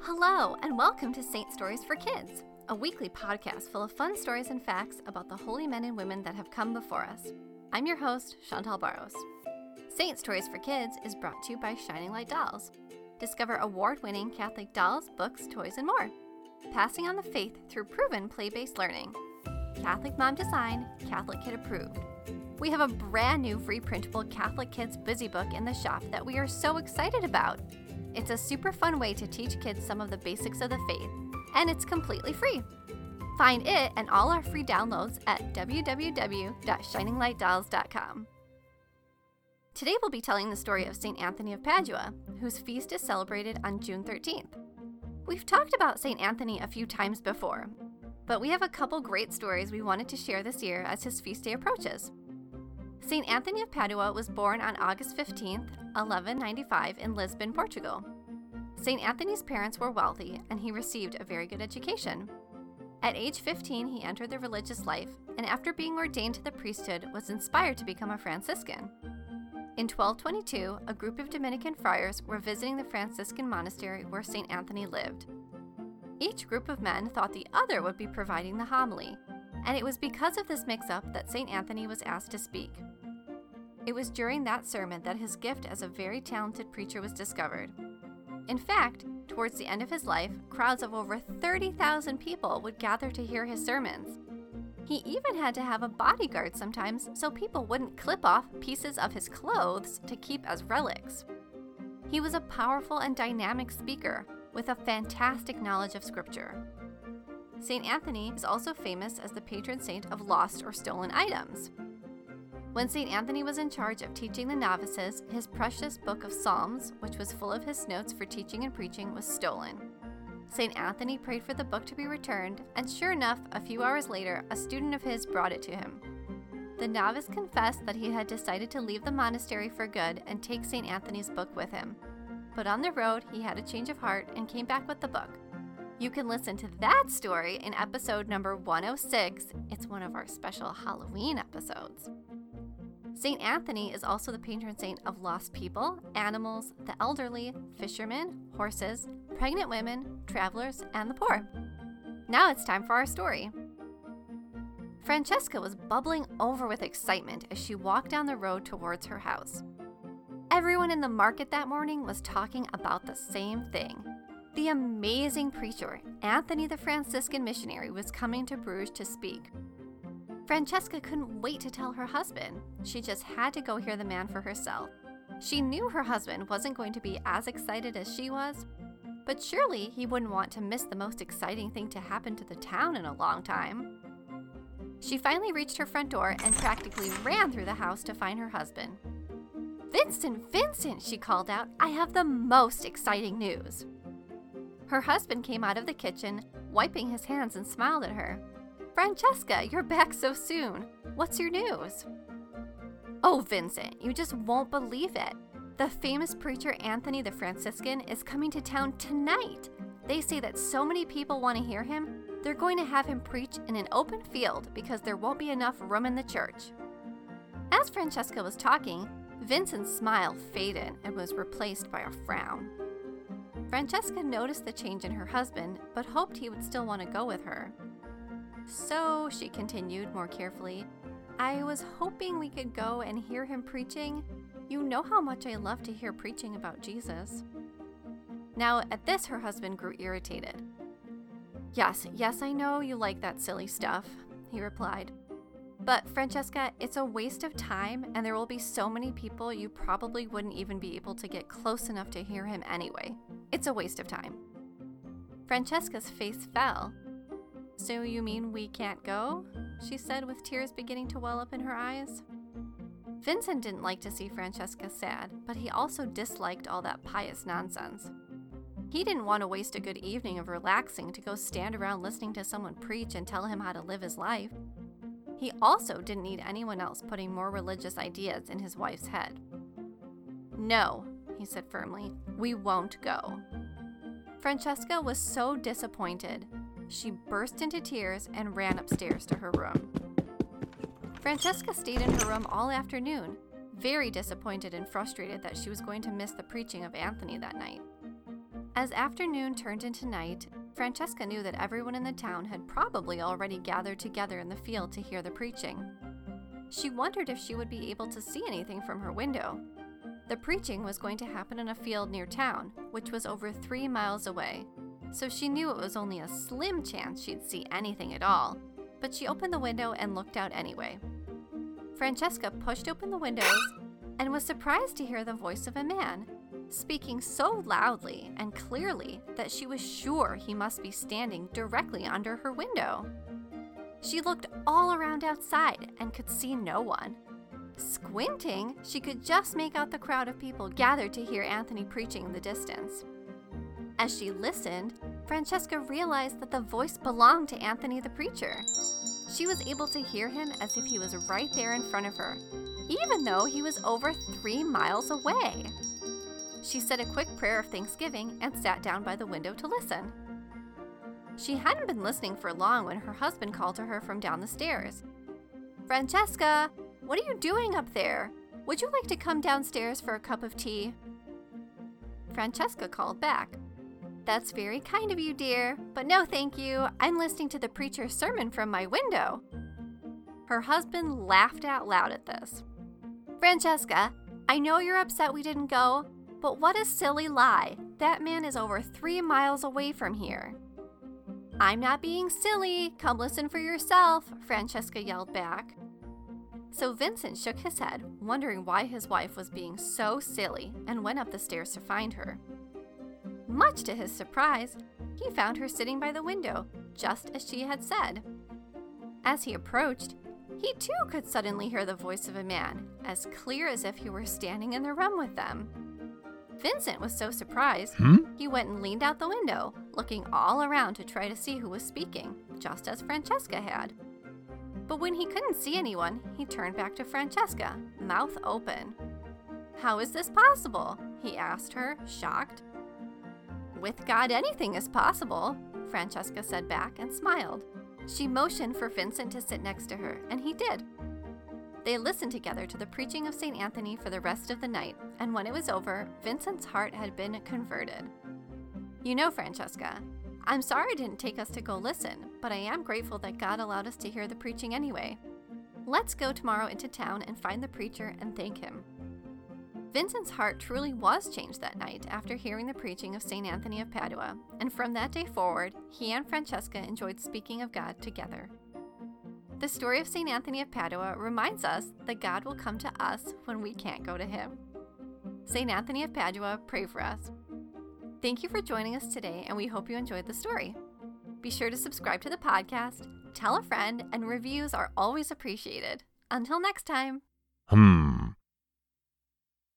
Hello, and welcome to Saint Stories for Kids, a weekly podcast full of fun stories and facts about the holy men and women that have come before us. I'm your host, Chantal Barros. Saint Stories for Kids is brought to you by Shining Light Dolls. Discover award winning Catholic dolls, books, toys, and more. Passing on the faith through proven play based learning. Catholic Mom Design, Catholic Kid Approved. We have a brand new free printable Catholic Kids Busy Book in the shop that we are so excited about. It's a super fun way to teach kids some of the basics of the faith, and it's completely free. Find it and all our free downloads at www.shininglightdolls.com. Today we'll be telling the story of St. Anthony of Padua, whose feast is celebrated on June 13th. We've talked about St. Anthony a few times before, but we have a couple great stories we wanted to share this year as his feast day approaches. St. Anthony of Padua was born on August 15, 1195, in Lisbon, Portugal. St. Anthony's parents were wealthy and he received a very good education. At age 15, he entered the religious life and, after being ordained to the priesthood, was inspired to become a Franciscan. In 1222, a group of Dominican friars were visiting the Franciscan monastery where St. Anthony lived. Each group of men thought the other would be providing the homily, and it was because of this mix up that St. Anthony was asked to speak. It was during that sermon that his gift as a very talented preacher was discovered. In fact, towards the end of his life, crowds of over 30,000 people would gather to hear his sermons. He even had to have a bodyguard sometimes so people wouldn't clip off pieces of his clothes to keep as relics. He was a powerful and dynamic speaker with a fantastic knowledge of Scripture. St. Anthony is also famous as the patron saint of lost or stolen items. When St. Anthony was in charge of teaching the novices, his precious book of Psalms, which was full of his notes for teaching and preaching, was stolen. St. Anthony prayed for the book to be returned, and sure enough, a few hours later, a student of his brought it to him. The novice confessed that he had decided to leave the monastery for good and take St. Anthony's book with him. But on the road, he had a change of heart and came back with the book. You can listen to that story in episode number 106. It's one of our special Halloween episodes. St. Anthony is also the patron saint of lost people, animals, the elderly, fishermen, horses, pregnant women, travelers, and the poor. Now it's time for our story. Francesca was bubbling over with excitement as she walked down the road towards her house. Everyone in the market that morning was talking about the same thing. The amazing preacher, Anthony the Franciscan missionary, was coming to Bruges to speak. Francesca couldn't wait to tell her husband. She just had to go hear the man for herself. She knew her husband wasn't going to be as excited as she was, but surely he wouldn't want to miss the most exciting thing to happen to the town in a long time. She finally reached her front door and practically ran through the house to find her husband. Vincent, Vincent, she called out, I have the most exciting news. Her husband came out of the kitchen, wiping his hands, and smiled at her. Francesca, you're back so soon. What's your news? Oh, Vincent, you just won't believe it. The famous preacher Anthony the Franciscan is coming to town tonight. They say that so many people want to hear him, they're going to have him preach in an open field because there won't be enough room in the church. As Francesca was talking, Vincent's smile faded and was replaced by a frown. Francesca noticed the change in her husband, but hoped he would still want to go with her. So, she continued more carefully, I was hoping we could go and hear him preaching. You know how much I love to hear preaching about Jesus. Now, at this, her husband grew irritated. Yes, yes, I know you like that silly stuff, he replied. But, Francesca, it's a waste of time, and there will be so many people you probably wouldn't even be able to get close enough to hear him anyway. It's a waste of time. Francesca's face fell. So you mean we can't go? she said with tears beginning to well up in her eyes. Vincent didn't like to see Francesca sad, but he also disliked all that pious nonsense. He didn't want to waste a good evening of relaxing to go stand around listening to someone preach and tell him how to live his life. He also didn't need anyone else putting more religious ideas in his wife's head. No, he said firmly, we won't go. Francesca was so disappointed she burst into tears and ran upstairs to her room. Francesca stayed in her room all afternoon, very disappointed and frustrated that she was going to miss the preaching of Anthony that night. As afternoon turned into night, Francesca knew that everyone in the town had probably already gathered together in the field to hear the preaching. She wondered if she would be able to see anything from her window. The preaching was going to happen in a field near town, which was over three miles away, so she knew it was only a slim chance she'd see anything at all, but she opened the window and looked out anyway. Francesca pushed open the windows and was surprised to hear the voice of a man, speaking so loudly and clearly that she was sure he must be standing directly under her window. She looked all around outside and could see no one. Squinting, she could just make out the crowd of people gathered to hear Anthony preaching in the distance. As she listened, Francesca realized that the voice belonged to Anthony the preacher. She was able to hear him as if he was right there in front of her, even though he was over three miles away. She said a quick prayer of thanksgiving and sat down by the window to listen. She hadn't been listening for long when her husband called to her from down the stairs. Francesca, what are you doing up there? Would you like to come downstairs for a cup of tea? Francesca called back. That's very kind of you, dear, but no thank you. I'm listening to the preacher's sermon from my window. Her husband laughed out loud at this. Francesca, I know you're upset we didn't go, but what a silly lie. That man is over three miles away from here. I'm not being silly. Come listen for yourself, Francesca yelled back. So Vincent shook his head, wondering why his wife was being so silly, and went up the stairs to find her. Much to his surprise, he found her sitting by the window, just as she had said. As he approached, he too could suddenly hear the voice of a man, as clear as if he were standing in the room with them. Vincent was so surprised, Hmm? he went and leaned out the window, looking all around to try to see who was speaking, just as Francesca had. But when he couldn't see anyone, he turned back to Francesca, mouth open. How is this possible? he asked her, shocked. With God, anything is possible, Francesca said back and smiled. She motioned for Vincent to sit next to her, and he did. They listened together to the preaching of St. Anthony for the rest of the night, and when it was over, Vincent's heart had been converted. You know, Francesca, I'm sorry it didn't take us to go listen, but I am grateful that God allowed us to hear the preaching anyway. Let's go tomorrow into town and find the preacher and thank him. Vincent's heart truly was changed that night after hearing the preaching of St. Anthony of Padua, and from that day forward, he and Francesca enjoyed speaking of God together. The story of St. Anthony of Padua reminds us that God will come to us when we can't go to him. St. Anthony of Padua, pray for us. Thank you for joining us today, and we hope you enjoyed the story. Be sure to subscribe to the podcast, tell a friend, and reviews are always appreciated. Until next time. Hmm.